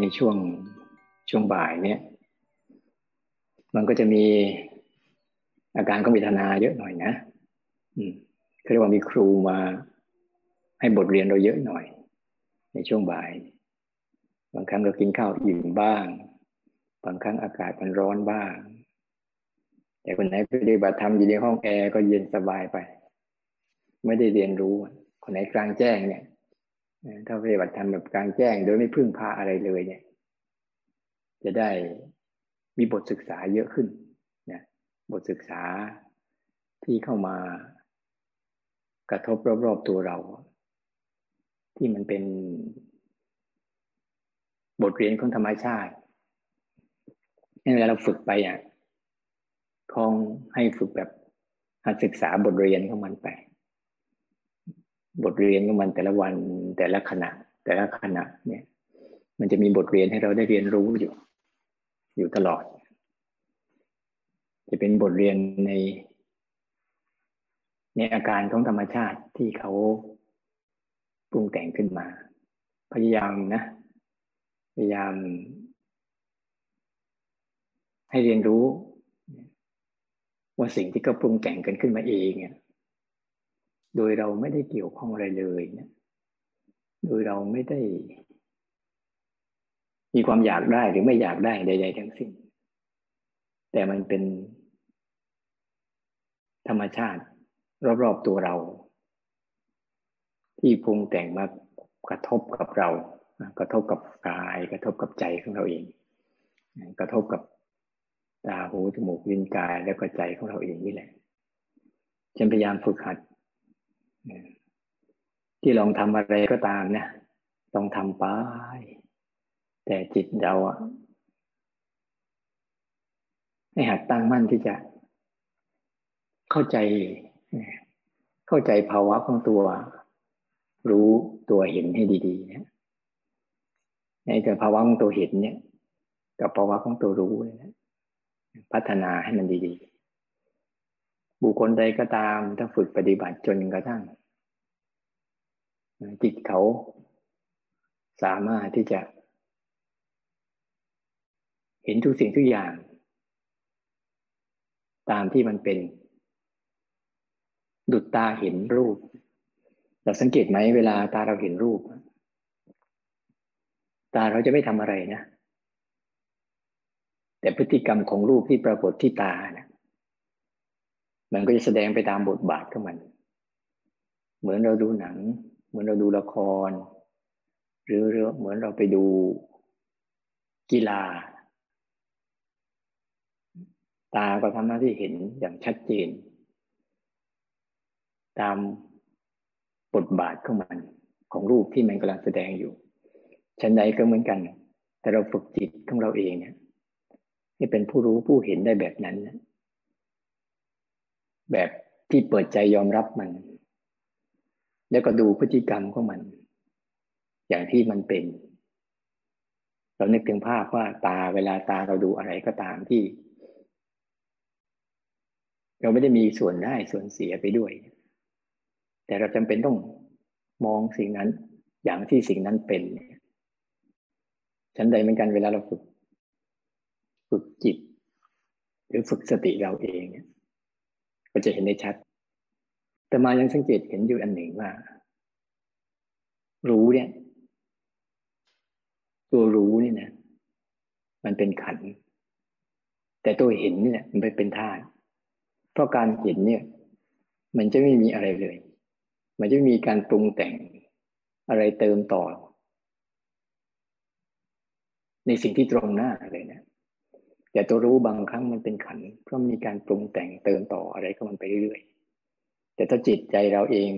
ในช่วงช่วงบ่ายเนี่ย มันก็จะมีอาการก็มีทนาเยอะหน่อยนะอืมเรียกว่ามีครูมาให้บทเรียนเราเยอะหน่อย ในช่วงบ่าย บางครั้งเรากินข้าวอิ่มบ้าง บางครั้งอากาศมันร้อนบ้าง แต่คนไหนไปปฏิบัติธรรมอยู่ในห้องแอร์ก็เย็นสบายไป ไม่ได้เรียนรู้ คนไหนกลางแจ้งเนี่ย ถ้าปฏิบัติธรรมแบบกลางแจ้ง โดยไม่พึ่งพาอะไรเลยเนี่ย จะได้มีบทศึกษาเยอะขึ้นนะบทศึกษาที่เข้ามากระทบรอบๆตัวเรา ที่มันเป็นบทเรียนของธรรมชาติเวลาเราฝึกไปอะคงให้ฝึกแบบหัดศึกษาบทเรียนของมันไป บทเรียนของมันแต่ละวันแต่ละขณะ แต่ละขณะเนี่ย มันจะมีบทเรียนให้เราได้เรียนรู้อยู่ อยู่ตลอด จะเป็นบทเรียนใน ในอาการของธรรมชาติที่เขาปรุงแต่งขึ้นมา พยายามนะ พยายาม ให้เรียนรู้ ว่าสิ่งที่เขาปรุงแต่งกันขึ้นมาเองเนี่ย โดยเราไม่ได้เกี่ยวข้องอะไรเลยเนี่ย โดยเราไม่ได้ มีความอยากได้หรือไม่อยากได้ใดๆทั้งสิ้น แต่มันเป็น ธรรมชาติ รอบๆตัวเรา ที่ปรุงแต่งมากระทบกับเรา กระทบกับกาย กระทบกับใจของเราเอง กระทบกับตาหูจมูกลิ้นกายแล้วก็ใจของเราเองนี่แหละฉันพยายามฝึกหัด ที่ลองทำอะไรก็ตามเนะต้องทำไป แต่จิตเราอะให้หัดตั้งมั่นที่จะเข้าใจ เข้าใจภาวะของตัว รู้ตัวเห็นให้ดีๆนะในแต่ภาวะของตัวเห็นเนี่ย กับภาวะของตัวรู้เนี่ยพัฒนาให้มันดีๆ บุคคลใดก็ตามถ้าฝึกปฏิบัติจนกระทั่ง จิตเขาสามารถที่จะ เห็นทุกสิ่งทุกอย่าง ตามที่มันเป็น ดุดตาเห็นรูป เราสังเกตไหมเวลาตาเราเห็นรูป ตาเราจะไม่ทำอะไรนะ แต่พฤติกรรมของรูปที่ปรากฏที่ตาเนะ มันก็จะแสดงไปตามบทบาทของมัน เหมือนเราดูหนัง เหมือนเราดูละคร หรือเหมือนเราไปดูกีฬา ตาก็ทำหน้าที่เห็นอย่างชัดเจน ตามบทบาทของมันของรูปที่มันกำลังแสดงอยู่ชั้นใดก็เหมือนกัน แต่เราฝึกจิตของเราเองเนี่ยให้เป็นผู้รู้ผู้เห็นได้แบบนั้น แบบที่เปิดใจยอมรับมัน แล้วก็ดูพฤติกรรมของมัน อย่างที่มันเป็น เรานึกถึงภาพว่าตาเวลาตาเราดูอะไรก็ตามที่ เราไม่ได้มีส่วนได้ส่วนเสียไปด้วย แต่เราจำเป็นต้องมองสิ่งนั้น อย่างที่สิ่งนั้นเป็นฉันใดเหมือนกันเวลาเราฝึก ฝึกจิต หรือฝึกสติเราเองเนี่ย ก็จะเห็นได้ชัด แต่มายังสังเกตเห็นอยู่อันหนึ่งว่า รู้เนี่ย ตัวรู้นี่นะ มันเป็นขัน แต่ตัวเห็นเนี่ยมันไปเป็นธาตุเพราะการเห็นเนี่ย มันจะไม่มีอะไรเลย มันจะมีการปรุงแต่งอะไรเติมต่อ ในสิ่งที่ตรงหน้าเลยนะ แต่ตัวรู้บางครั้งมันเป็นขันเพราะมีการปรุงแต่งเติมต่ออะไรก็มันไปเรื่อยๆแต่ถ้าจิตใจเราเอง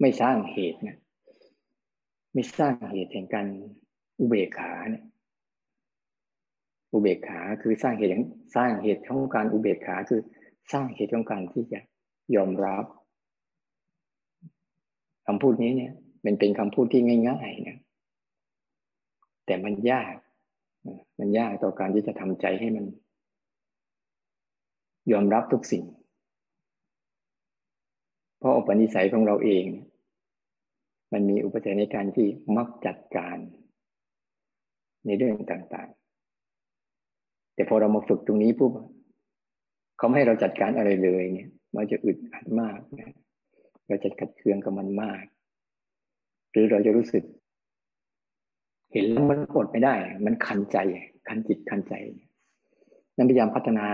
ไม่สร้างเหตุนะไม่สร้างเหตุแห่งการอุเบกขาเนี่ยอุเบกขาคือสร้างเหตุสร้างเหตุของการอุเบกขาคือสร้างเหตุของการที่จะยอมรับคำพูดนี้เนี่ยมันเป็นคำพูดที่ง่ายๆนะแต่มันยาก มันยากต่อการที่จะทำใจให้มัน ยอมรับทุกสิ่ง เพราะอุปนิสัยของเราเอง มันมีอุปจัยในการที่มักจัดการ ในเรื่องต่างๆ แต่พอเรามาฝึกตรงนี้ปุ๊บเขาไม่ให้เราจัดการอะไรเลยเนี่ย มันจะอึดอัดมากนะเราจะขัดเคืองกับมันมาก หรือเราจะรู้สึก เห็นแล้วมันอดไม่ได้ มันคันใจ คันจิตคันใจ นั้นพยายามพัฒนา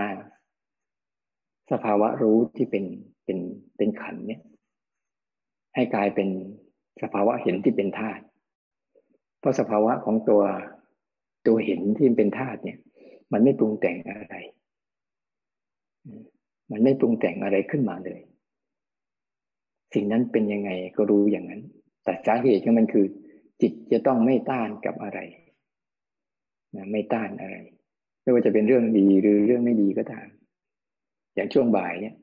สภาวะรู้ที่เป็นเป็นเป็นขันเนี่ย ให้กลายเป็นสภาวะเห็นที่เป็นธาตุ เพราะสภาวะของตัวตัวเห็นที่เป็นธาตุเนี่ย มันไม่ปรุงแต่งอะไร มันไม่ปรุงแต่งอะไรขึ้นมาเลย สิ่งนั้นเป็นยังไงก็รู้อย่างนั้น แต่สาเหตุของมันคือ จิตจะต้องไม่ต้านกับอะไรนะไม่ต้านอะไร ไม่ว่าจะเป็นเรื่องดีหรือเรื่องไม่ดีก็ตาม อย่างช่วงบ่ายเนี่ย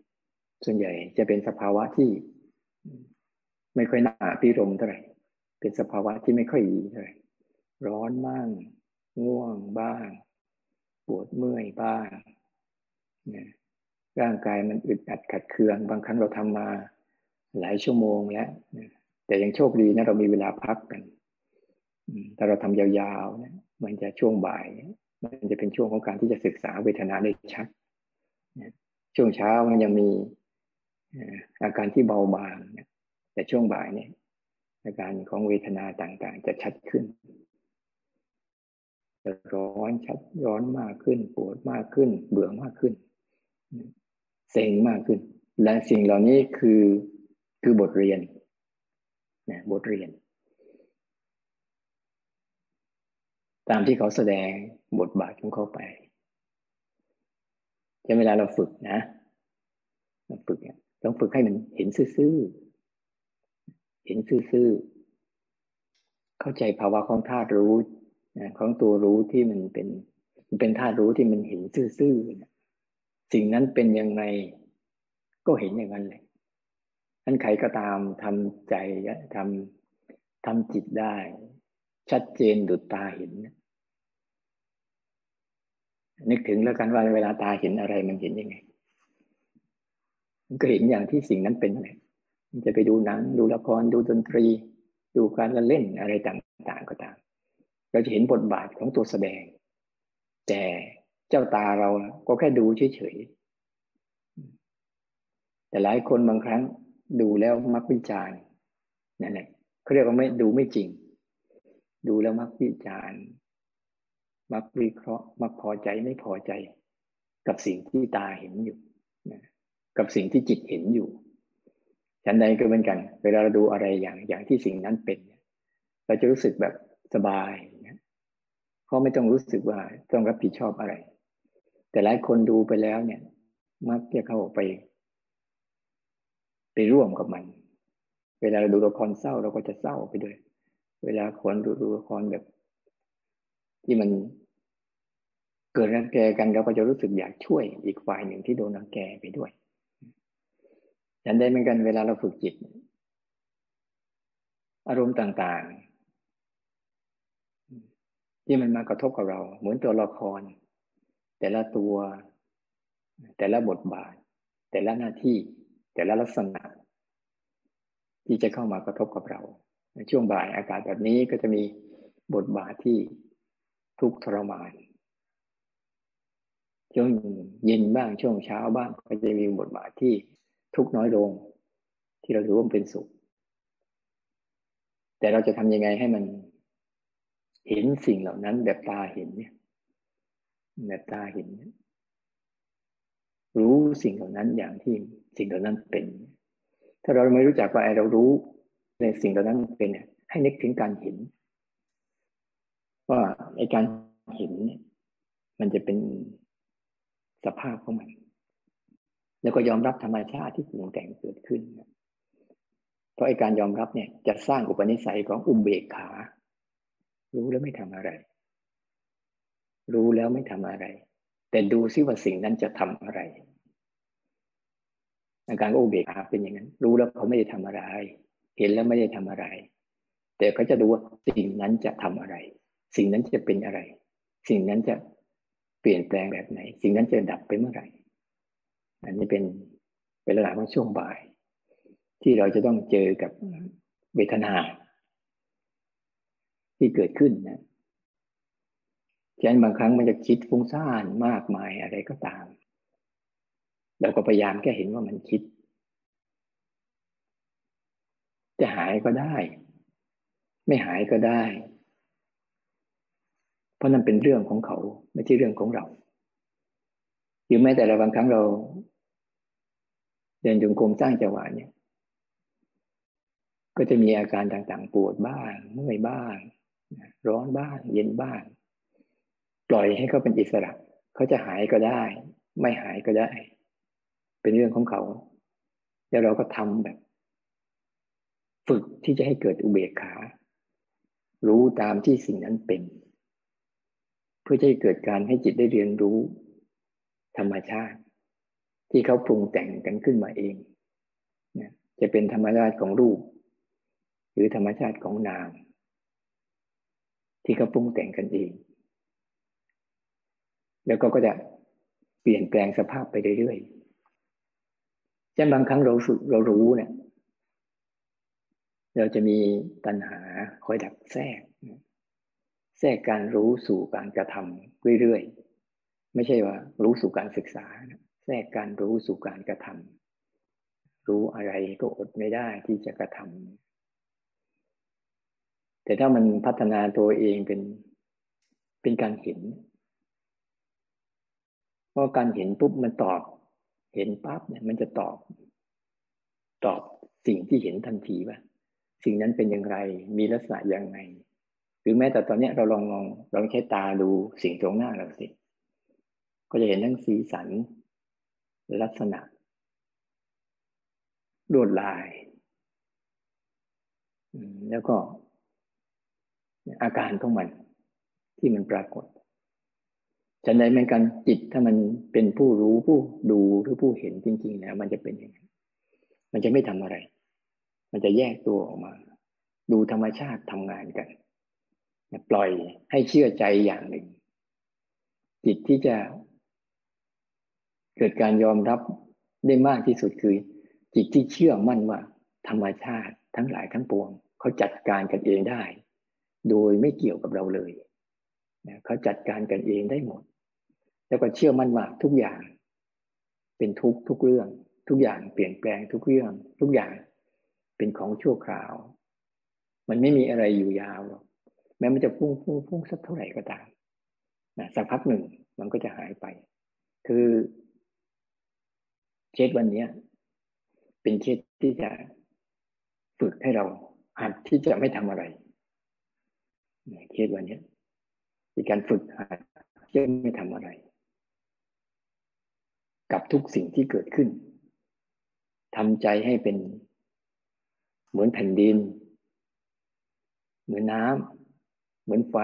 ส่วนใหญ่จะเป็นสภาวะที่ไม่ค่อยน่าพิรมเท่าไหร่เป็นสภาวะที่ไม่ค่อยดีเลยร้อนบ้างง่วงบ้าง ปวดเมื่อยบ้างนะร่างกายมันอึดอัดขัดเคือง บางครั้งเราทำมาหลายชั่วโมงแล้ว แต่ยังโชคดีนะเรามีเวลาพักกัน ถ้าเราทำยาวๆนะมันจะช่วงบ่าย มันจะเป็นช่วงของการที่จะศึกษาเวทนาได้ชัดช่วงเช้ามันยังมีอาการที่เบาบางแต่ช่วงบ่ายเนี่ยอาการของเวทนาต่างๆ จะชัดขึ้นจะร้อนชัดร้อนมากขึ้น ปวดมากขึ้น เบื่อมากขึ้นเซ็งมากขึ้น และสิ่งเหล่านี้คือคือบทเรียนนะบทเรียน ตามที่เขาแสดงบทบาทของเขาไปจะเวลาเราฝึกนะเราฝึกเนี่ยต้องฝึกให้มันเห็นซื่อเห็นซื่อๆเข้าใจภาวะของธาตุรู้ของตัวรู้ที่มันเป็นมันเป็นธาตุรู้ที่มันเห็นซื่อๆสิ่งนั้นเป็นยังไงก็เห็นอย่างนั้นเลยท่านใครก็ตามทำใจทำทำจิตได้ ชัดเจนดุจตาเห็นนึ นึกถึงแล้วกันว่าเวลาตาเห็นอะไรมันเห็นยังไง มันก็เห็นอย่างที่สิ่งนั้นเป็นเลยจะไปดูหนัง ดูละครดูดนตรี ดูการเล่นอะไรต่างๆก็ตาม เราจะเห็นบทบาทของตัวแสดง แต่เจ้าตาเราก็แค่ดูเฉยๆแต่หลายคนบางครั้งดูแล้วมักวิจารณ์นั่นแหละเขาเรียกว่าไม่ดูไม่จริง ดูแล้วมักวิจารณ์ มักวิเคราะห์มักพอใจไม่พอใจ กับสิ่งที่ตาเห็นอยู่กับสิ่งที่จิตเห็นอยู่ฉันใดก็เหมือนกัน เวลาเราดูอะไรอย่างอย่างที่สิ่งนั้นเป็นเราจะรู้สึกแบบสบายนะเขาไม่ต้องรู้สึกว่าต้องรับผิดชอบอะไร แต่หลายคนดูไปแล้วเนี่ย มักจะเข้าไป ไปร่วมกับมัน เวลาเราดูละครเศร้าเราก็จะเศร้าไปด้วย เวลาคนดูดูละครแบบ ที่มันเกิดรังแกกันเราก็จะรู้สึกอยากช่วยอีกฝ่ายหนึ่งที่โดนรังแกไปด้วยฉันได้เหมือนกันเวลาเราฝึกจิต อารมณ์ต่างๆ ที่มันมากระทบกับเรา เหมือนตัวละคร แต่ละตัว แต่ละบทบาท แต่ละหน้าที่ แต่ละลักษณะ ที่จะเข้ามากระทบกับเรา ในช่วงบ่ายอากาศแบบนี้ก็จะมีบทบาทที่ ทุกทรมานช่วงเย็นบ้างช่วงเช้าบ้างก็จะมีบทบาทที่ทุกน้อยลง ที่เราถือว่าเป็นสุข แต่เราจะทำยังไงให้มันเห็นสิ่งเหล่านั้นแบบตาเห็นเนี่ยแบบตาเห็น รู้สิ่งเหล่านั้นอย่างที่สิ่งเหล่านั้นเป็น ถ้าเราไม่รู้จักว่าเรารู้ในสิ่งเหล่านั้นเป็นให้นึกถึงการเห็น ว่า ไอ้การเห็นเนี่ย มันจะเป็นสภาพของมัน แล้วก็ยอมรับธรรมชาติที่ปรุงแต่งเกิดขึ้น เพราะไอการยอมรับเนี่ย จะสร้างอุปนิสัยของอุเบกขา รู้แล้วไม่ทำอะไร รู้แล้วไม่ทำอะไร แต่ดูซิว่าสิ่งนั้นจะทำอะไรอาการอุเบกขาเป็นอย่างนั้น รู้แล้วเขาไม่ได้ทำอะไร เห็นแล้วไม่ได้ทำอะไร แต่เขาจะดูว่าสิ่งนั้นจะทำอะไร สิ่งนั้นจะเป็นอะไร สิ่งนั้นจะเปลี่ยนแปลงแบบไหน สิ่งนั้นจะดับไปเมื่อไหร่ อันนี้เป็นเวลาของช่วงบ่าย ที่เราจะต้องเจอกับเวทนา ที่เกิดขึ้นนะฉะนั้นบางครั้งมันจะคิดฟุ้งซ่านมากมายอะไรก็ตาม เราก็พยายามแค่เห็นว่ามันคิด จะหายก็ได้ ไม่หายก็ได้ เพราะนั่นเป็นเรื่องของเขาไม่ใช่เรื่องของเราหรือแม้แต่เราบางครั้งเรา เดินจงกรมสร้างจังหวะเนี่ย ก็จะมีอาการต่างๆ ปวดบ้างเมื่อยบ้าง ร้อนบ้าง เย็นบ้าง ปล่อยให้เขาเป็นอิสระเขาจะหายก็ได้ ไม่หายก็ได้ เป็นเรื่องของเขา แล้วเราก็ทำแบบ ฝึกที่จะให้เกิดอุเบกขา รู้ตามที่สิ่งนั้นเป็น พื่อจะให้เกิดการให้จิตได้เรียนรู้ ธรรมชาติ ที่เขาปรุงแต่งกันขึ้นมาเองจะเป็นธรรมชาติของรูป หรือธรรมชาติของนาม ที่เขาปรุงแต่งกันเอง แล้วก็ก็จะเปลี่ยนแปลงสภาพไปเรื่อยๆเช่นบางครั้งเราเรารู้เนี่ยเราจะมีตัณหาคอยดักแทรก แทรกการรู้สู่การกระทำเรื่อยๆ ไม่ใช่ว่ารู้สู่การศึกษา แทรกการรู้สู่การกระทำรู้อะไรก็อดไม่ได้ที่จะกระทำแต่ถ้ามันพัฒนาตัวเองเป็นเป็นการเห็นเพราะการเห็นปุ๊บมันตอบ เห็นปั๊บเนี่ยมันจะตอบ ตอบสิ่งที่เห็นทันทีว่า สิ่งนั้นเป็นอย่างไร มีลักษณะอยังไง รือแม้แต่ตอนนี้เราลองลองลองใช้ตาดูสิ่งตรงหน้าเราสิ ก็จะเห็นทั้งสีสัน ลักษณะลวดลาย แล้วก็อาการของมันที่มันปรากฏฉันใดเหมือนกันจิตถ้ามันเป็นผู้รู้ผู้ดูหรือผู้เห็นจริงๆแล้วมันจะเป็นอย่างนั้นมันจะไม่ทำอะไร มันจะแยกตัวออกมา ดูธรรมชาติทำงานกัน ปล่อยให้เชื่อใจอย่างหนึ่ง จิตที่จะเกิดการยอมรับได้มากที่สุดคือ จิตที่เชื่อมั่นว่า ธรรมชาติทั้งหลายทั้งปวง เขาจัดการกันเองได้ โดยไม่เกี่ยวกับเราเลยเขาจัดการกันเองได้หมด แล้วก็เชื่อมั่นว่าทุกอย่าง เป็นทุกทุกเรื่อง ทุกอย่างเปลี่ยนแปลงทุกเรื่อง ทุกอย่างเป็นของชั่วคราว มันไม่มีอะไรอยู่ยาวหรอก แม้มันจะพุ่งพุ่งพุ่งสักเท่าไหร่ก็ตามนะสักพักหนึ่งมันก็จะหายไป คือเคสวันนี้เป็นเคสที่จะฝึกให้เราหัดที่จะไม่ทำอะไรเคสวันนี้มีการฝึกหัดที่ไม่ทำอะไร กับทุกสิ่งที่เกิดขึ้นทำใจให้เป็นเหมือนแผ่นดิน เหมือนน้ำ เหมือนไฟ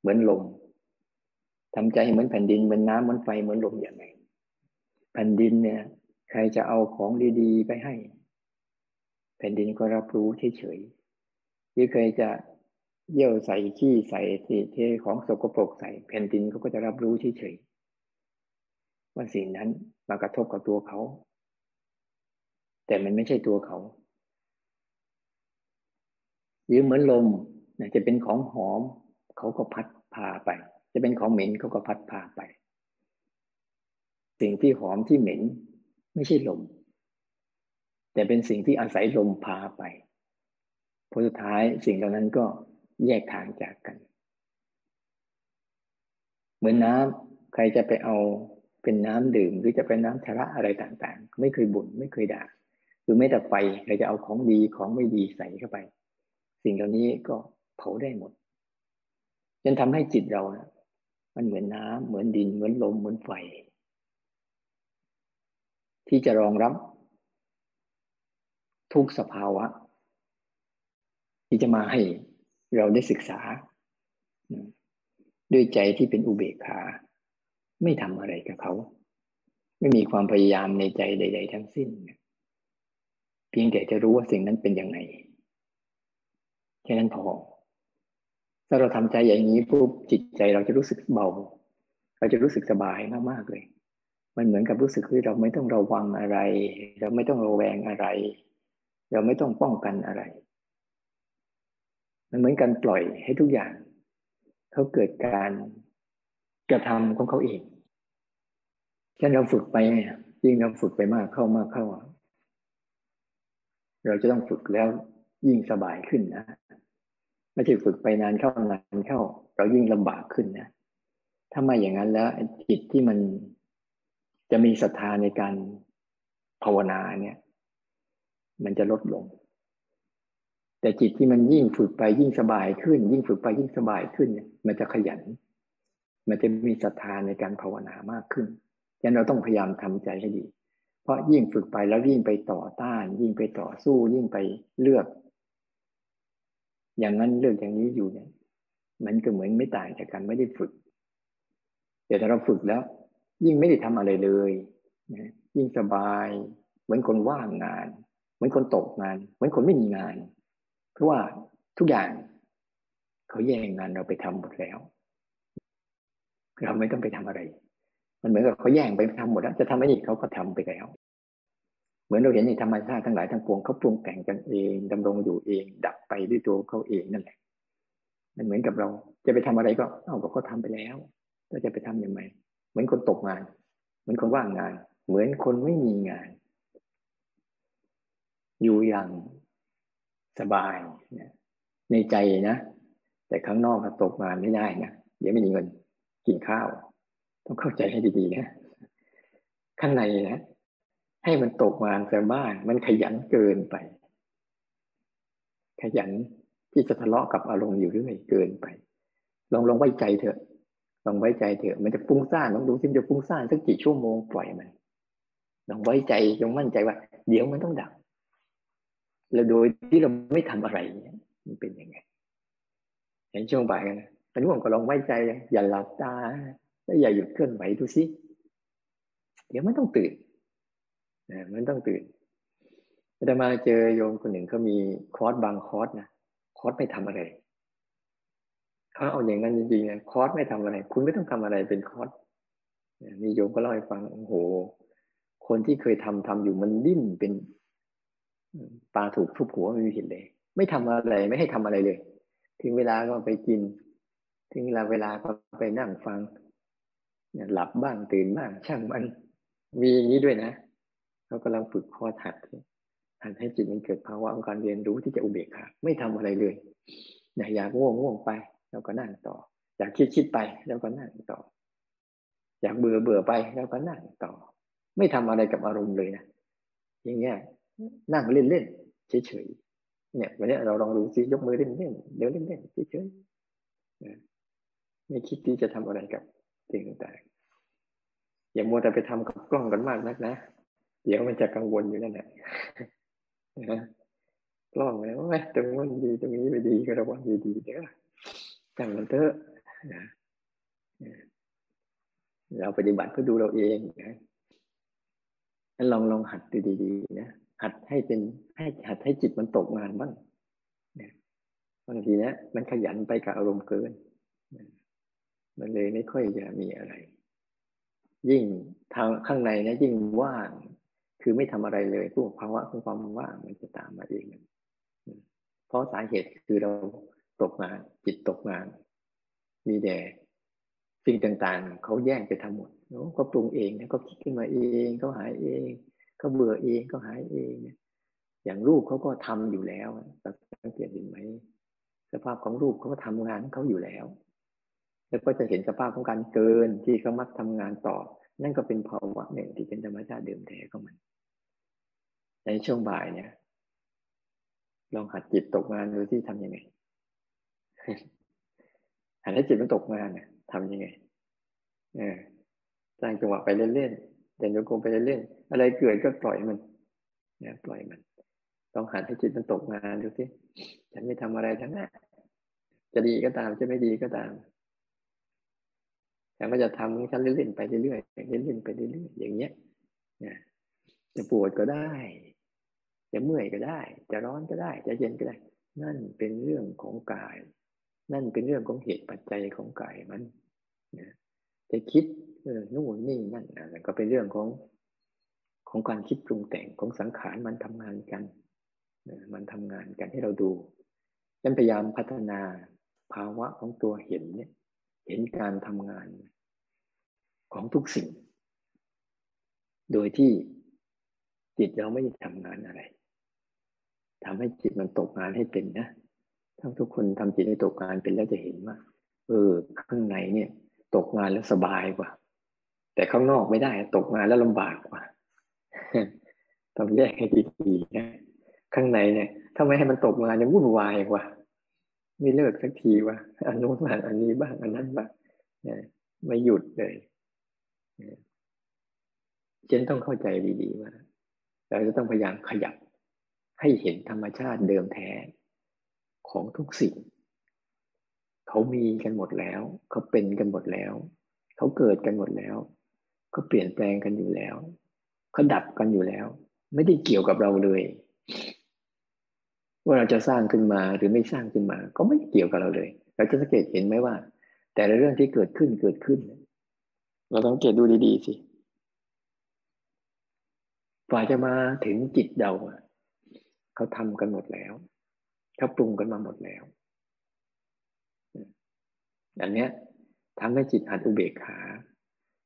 เหมือนลมทำใจเหมือนแผ่นดินเหมือนน้ำเหมือนไฟเหมือนลมอย่างไรแผ่นดินเนี่ย ใครจะเอาของดีๆไปให้ แผ่นดินก็รับรู้เฉยๆหรือใครจะเยี่ยวใส่ขี้ใส่เทของสกปรกใส่ แผ่นดินเขาก็จะรับรู้เฉยๆว่าสิ่งนั้นมากระทบกับตัวเขา แต่มันไม่ใช่ตัวเขาหรือเหมือนลม จะเป็นของหอมเขาก็พัดพาไป จะเป็นของเหม็นเขาก็พัดพาไป สิ่งที่หอมที่เหม็น ไม่ใช่ลม แต่เป็นสิ่งที่อาศัยลมพาไปผลสุดท้ายสิ่งเหล่านั้นก็แยกทางจากกัน เหมือนน้ำใครจะไปเอาเป็นน้ำดื่ม หรือจะเป็นน้ำชระอะไรต่างๆ ไม่เคยบ่นไม่เคยด่าหรือไม่แต่ไฟใครจะเอาของดีของไม่ดีใส่เข้าไป สิ่งเหล่านี้ก็ เผาได้หมดจนทำให้จิตเรานะมันเหมือนน้ำเหมือนดิน เหมือนลมเหมือนไฟ ที่จะรองรับ ทุกสภาวะ ที่จะมาให้เราได้ศึกษา ด้วยใจที่เป็นอุเบกขา ไม่ทำอะไรกับเขา ไม่มีความพยายามในใจใด ๆ ทั้งสิ้น เพียงแต่จะรู้ว่าสิ่งนั้นเป็นยังไง แค่นั้นพอ ถ้าเราทำใจอย่างนี้ปุ๊บจิตใจเราจะรู้สึกเบา เราจะรู้สึกสบายมากๆเลย มันเหมือนกับรู้สึกที่เราไม่ต้องระวังอะไร เราไม่ต้องระแวงอะไร เราไม่ต้องป้องกันอะไร มันเหมือนการปล่อยให้ทุกอย่างเขาเกิดการกระทำของเขาเองฉะนั้นเราฝึกไปยิ่งเราฝึกไปมากเข้ามากเข้า เราจะต้องฝึกแล้วยิ่งสบายขึ้นนะ ไม่ใช่ฝึกไปนานเข้านานเข้า เรายิ่งลำบากขึ้นนะ ถ้าม่อย่างนั้นแล้วจิตที่มันจะมีศรัทธาในการภาวนาเนี่ย มันจะลดลง แต่จิตที่มันยิ่งฝึกไปยิ่งสบายขึ้น ยิ่งฝึกไปยิ่งสบายขึ้นเนี่ยมันจะขยัน มันจะมีศรัทธาในการภาวนามากขึ้นฉะนั้นเราต้องพยายามทำใจให้ดี เพราะยิ่งฝึกไปแล้วยิ่งไปต่อต้าน ยิ่งไปต่อสู้ ยิ่งไปเลือก อย่างนั้นเลือกอย่างนี้อยู่เนี่ย มันก็เหมือนไม่ต่างจากการไม่ได้ฝึก แต่ถ้าเราฝึกแล้ว ยิ่งไม่ได้ทำอะไรเลยนะยิ่งสบาย เหมือนคนว่างงาน เหมือนคนตกงาน เหมือนคนไม่มีงาน เพราะว่าทุกอย่างเขาแย่งงานเราไปทำหมดแล้ว เราไม่ต้องไปทำอะไร มันเหมือนกับเขาแย่งไปทำหมดแล้ว จะทำอะไรอีกเขาก็ทำไปแล้ว เหมือนเราเห็นในธรรมชาติทั้งหลายทั้งปวงเขาปรุงแต่งกันเองดำรงอยู่เอง ดับไปด้วยตัวเขาเองนั่นแหละ มันเหมือนกับเราจะไปทำอะไรก็เอาก็เขาทาไปแล้วเราจะไปทํำยังไงเหมือนคนตกงาน เหมือนคนว่างงาน เหมือนคนไม่มีงาน อยู่อย่างสบายในใจนะ แต่ข้างนอกตกงานไม่ได้นะเดี๋ยวไม่มีเงินกินข้าว ต้องเข้าใจให้ดีๆนะข้างในนะ ให้มันตกงานแต่บ้านมันขยันเกินไป ขยันที่จะทะเลาะกับอารมณ์อยู่เรื่อยเกินไป ลองลองไว้ใจเถอะลองไว้ใจเถอะมันจะฟุ้งซ่านลองดูซิจะฟุ้งซ่านสักกี่ชั่วโมงปล่อยมันลองไว้ใจลองมั่นใจว่า เดี๋ยวมันต้องดับแล้วโดยที่เราไม่ทำอะไรมันเป็นยังไงเห็นช่วงบ่ายกันตอนนี้ผมก็ลองไว้ใจอย่าหลับตาแล้วอย่าหยุดเคลื่อนไหวดูสิเดี๋ยวมันต้องตื่น นะมันต้องตื่นแต่มาเจอโยมคนหนึ่งเขามีคอร์สบางคอร์สนะคอร์สไม่ทำอะไรเขาเอาอย่างนั้นจริงๆนะคอร์สไม่ทำอะไร คุณไม่ต้องทำอะไรเป็นคอร์สมีโยมก็เล่าให้ฟังโอ้โห คนที่เคยทำทำอยู่มันดิ้นเป็นปลาถูกทุบหัวไม่มีผิดเลย ไม่ทำอะไรไม่ให้ทำอะไรเลย ถึงเวลาก็ไปกิน ถึงเวลาเวลาก็ไปนั่งฟังหลับบ้างตื่นบ้างช่างมัน มีอย่างนี้ด้วยนะ เขากำลังฝึกคอถัดหัดให้จิตมันเกิดภาวะของการเรียนรู้ที่จะอุเบกขาไม่ทำอะไรเลยอยากง่วงง่วงไป แล้วก็นั่งต่อ อยากคิดคิดไป แล้วก็นั่งต่อ อยากเบื่อเบื่อไป แล้วก็นั่งต่อ ไม่ทำอะไรกับอารมณ์เลยนะอย่างเงี้ยนั่งเล่นเล่นเฉยเฉยเนี่ยวันนี้เราลองดูซิยกมือเล่นเล่นเดี๋ยวเล่นเล่นเฉยเฉยไม่คิดที่จะทำอะไรกับสิ่งต่างๆอย่ามัวแต่ไปทำกับกล้องกันมากนักนะ เดี๋ยวมันจะกังวลอยู่นั่นแหละนะกล้องแล้วตรงนั้นดีตรงนี้ไม่ดีก็ระวังดีๆเด้อจังมันเถอะนะเราปฏิบัติเพื่อดูเราเองนะลองลองหัดดูดีๆนะหัดให้เป็นให้หัดให้จิตมันตกงานบ้างบางทีนะมันขยันไปกับอารมณ์เกิน มันเลยไม่ค่อยจะมีอะไร ยิ่งทางข้างในนะยิ่งว่าง คือไม่ทำอะไรเลยพวกภาวะของความว่างมันจะตามมาเองเพราะสาเหตุคือเราตกงาน จิตตกงาน มีแต่สิ่งต่างๆ เขาแย่งไปทำหมดเขาปรุงเองเขาคิดขึ้นมาเองเขาหายเองเขาเบื่อเองเขาหายเองอย่างรูปเขาก็ทำอยู่แล้วสังเกตเห็นไหมสภาพของรูปเขาก็ทำงานเขาอยู่แล้ว แล้วก็จะเห็นสภาพของการเกินที่เขามักทำงานต่อ นั่นก็เป็นภาวะหนึ่งที่เป็นธรรมชาติเดิมแท้ของมัน ในช่วงบ่ายเนี่ย ลองหัดจิตตกงานดูที่ทํำยังไงหัดให้จิตมันตกงานเนี่ยทำยังไงเออสร้างจังหวะไปเล่นๆเดินโยกงไปเล่นๆอะไรเกิดก็ปล่อยมันเนี่ยปล่อยมันต้องหัดให้จิตมันตกงานดูสิฉันไม่ทำอะไรทั้งนั้นจะดีก็ตามจะไม่ดีก็ตาม ฉันก็จะทำของฉันเล่นๆไปเรื่อยๆเล่นๆไปเรื่อยๆอย่างเงี้ยนะจะปวดก็ได้จะเมื่อยก็ได้ จะร้อนก็ได้ จะเย็นก็ได้ นั่นเป็นเรื่องของกาย นั่นเป็นเรื่องของเหตุปัจจัยของกายมันนะจะคิดเออนู่นนี่นั่นอะไรก็เป็นเรื่องของของการคิดปรุงแต่งของสังขารมันทำงานกันมันทำงานกันให้เราดูยันพยายามพัฒนาภาวะของตัวเห็นเนี่ย เห็นการทำงานของทุกสิ่ง โดยที่จิตเราไม่ได้ทำงานอะไรทำให้จิตมันตกงานให้เป็นนะถ้าทุกคนทำจิตให้ตกงานเป็นแล้วจะเห็นว่า เออ ข้างในเนี่ย ตกงานแล้วสบายกว่า แต่ข้างนอกไม่ได้ ตกงานแล้วลำบากกว่าต้องแยกให้ดีๆนะข้างในเนี่ยถ้าไม่ให้มันตกงานยังวุ่นวายกว่า ไม่เลิกสักทีว่าอันนู้นบ้างอันนี้บ้างอันนั้นบ้างไม่หยุดเลยเจนต้องเข้าใจดีๆว่าเราจะต้องพยายามขยับให้เห็นธรรมชาติเดิมแท้ของทุกสิ่ง เขามีกันหมดแล้ว เขาเป็นกันหมดแล้ว เขาเกิดกันหมดแล้ว เขาเปลี่ยนแปลงกันอยู่แล้ว เขาดับกันอยู่แล้ว ไม่ได้เกี่ยวกับเราเลย ว่าเราจะสร้างขึ้นมาหรือไม่สร้างขึ้นมา ก็ไม่เกี่ยวกับเราเลย เราจะสังเกตเห็นไหมว่า แต่ละเรื่องที่เกิดขึ้นเกิดขึ้น เราต้องเกตดูดีๆสิฝ่ายจะมาถึงจิตเราเขาทำกันหมดแล้วเขาปรุงกันมาหมดแล้วอันเนี้ยทำให้จิตอัดอุเบกขา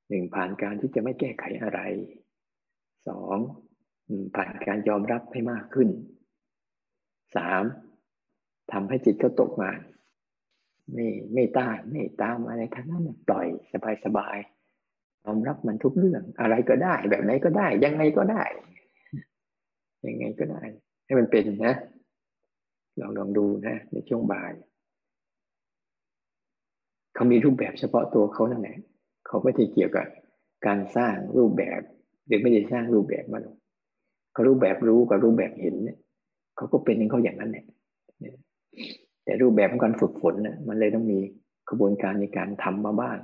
หนึ่งผ่านการที่จะไม่แก้ไขอะไรสองผ่านการยอมรับให้มากขึ้น สามทำให้จิตเขาตกมาไม่ไม่ต้านไม่ตามอะไรทั้งนั้นปล่อยสบายสบายยอมรับมันทุกเรื่อง อะไรก็ได้ แบบไหนก็ได้ ยังไงก็ได้ ยังไงก็ได้ ให้มันเป็นนะลองลองดูนะ ในช่วงบ่ายเขามีรูปแบบเฉพาะตัวเขานั่นแหละเขาไม่ได้เกี่ยวกับการสร้างรูปแบบหรือไม่ได้สร้างรูปแบบมาหรอกเขารูปแบบรู้กับรูปแบบเห็นเนี่ย เขาก็เป็นของเขาอย่างนั้นแหละแต่รูปแบบของการฝึกฝนนะมันเลยต้องมีกระบวนการในการทำมาบ้าง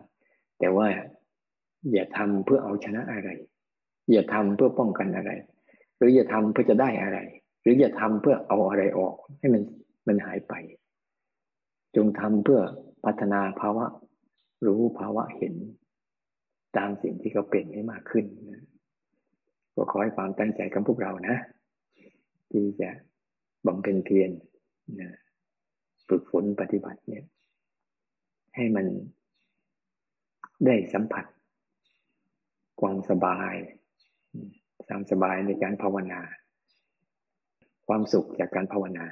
แต่ว่าอย่าทำเพื่อเอาชนะอะไร อย่าทำเพื่อป้องกันอะไร หรืออย่าทำเพื่อจะได้อะไร หรืออย่าทำเพื่อเอาอะไรออก ให้มันมันหายไป จงทำเพื่อพัฒนาภาวะ รู้ภาวะเห็น ตามสิ่งที่เขาเป็นให้มากขึ้นนะก็ขอให้ความตั้งใจกับพวกเรานะ ที่จะ บำเพ็ญเพียรนะฝึกฝนปฏิบัติเนี่ย ให้มันได้สัมผัส ความสบายความสบายในการภาวนา ความสุขจากการภาวนา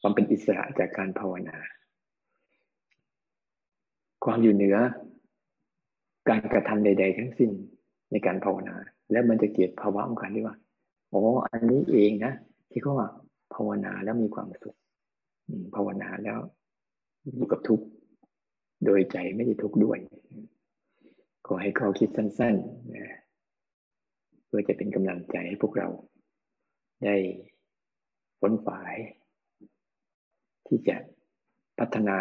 ความเป็นอิสระจากการภาวนา ความอยู่เหนือ การกระทำใด ๆ ทั้งสิ้นในการภาวนา แล้วมันจะเกิดภาวะของการที่ว่าอ๋ออันนี้เองนะที่เขาว่า ภาวนาแล้วมีความสุขภาวนาแล้วอยู่กับทุกข์โดยใจไม่ได้ทุกข์ด้วย ขอให้เขาคิดสั้นๆนะเพื่อจะเป็นกำลังใจให้พวกเรา ได้ผลฝ่าย ที่จะพัฒนา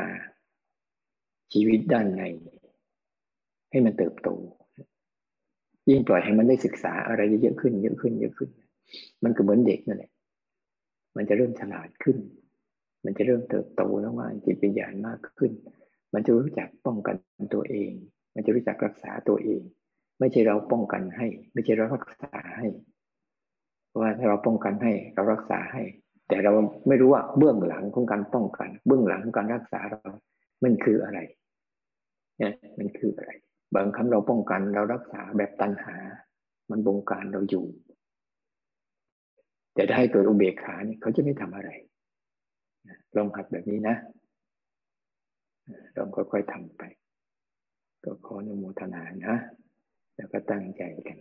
ชีวิตด้านในให้มันเติบโต ยิ่งปล่อยให้มันได้ศึกษาอะไรเยอะขึ้น เยอะขึ้น เยอะขึ้น มันก็เหมือนเด็กนั่นแหละ มันจะเริ่มฉลาดขึ้น มันจะเริ่มเติบโตแล้วว่าจิตวิญญาณมากขึ้น มันจะรู้จักป้องกันตัวเอง มันจะรู้จักรักษาตัวเอง ไม่ใช่เราป้องกันให้ ไม่ใช่เรารักษาให้เพราะว่าถ้าเราป้องกันให้เรารักษาให้ แต่เราไม่รู้ว่าเบื้องหลังของการป้องกัน เบื้องหลังของการรักษาเรา มันคืออะไรเนี่ยมันคืออะไร บางครั้งเราป้องกันเรารักษาแบบตัณหา มันบงการเราอยู่ แต่ถ้าให้เกิดอุเบกขาเนี่ยเขาจะไม่ทำอะไรลองหัดแบบนี้นะลองค่อยๆทำไป ก็ขออนุโมทนานะ แล้วก็ตั้งใจกัน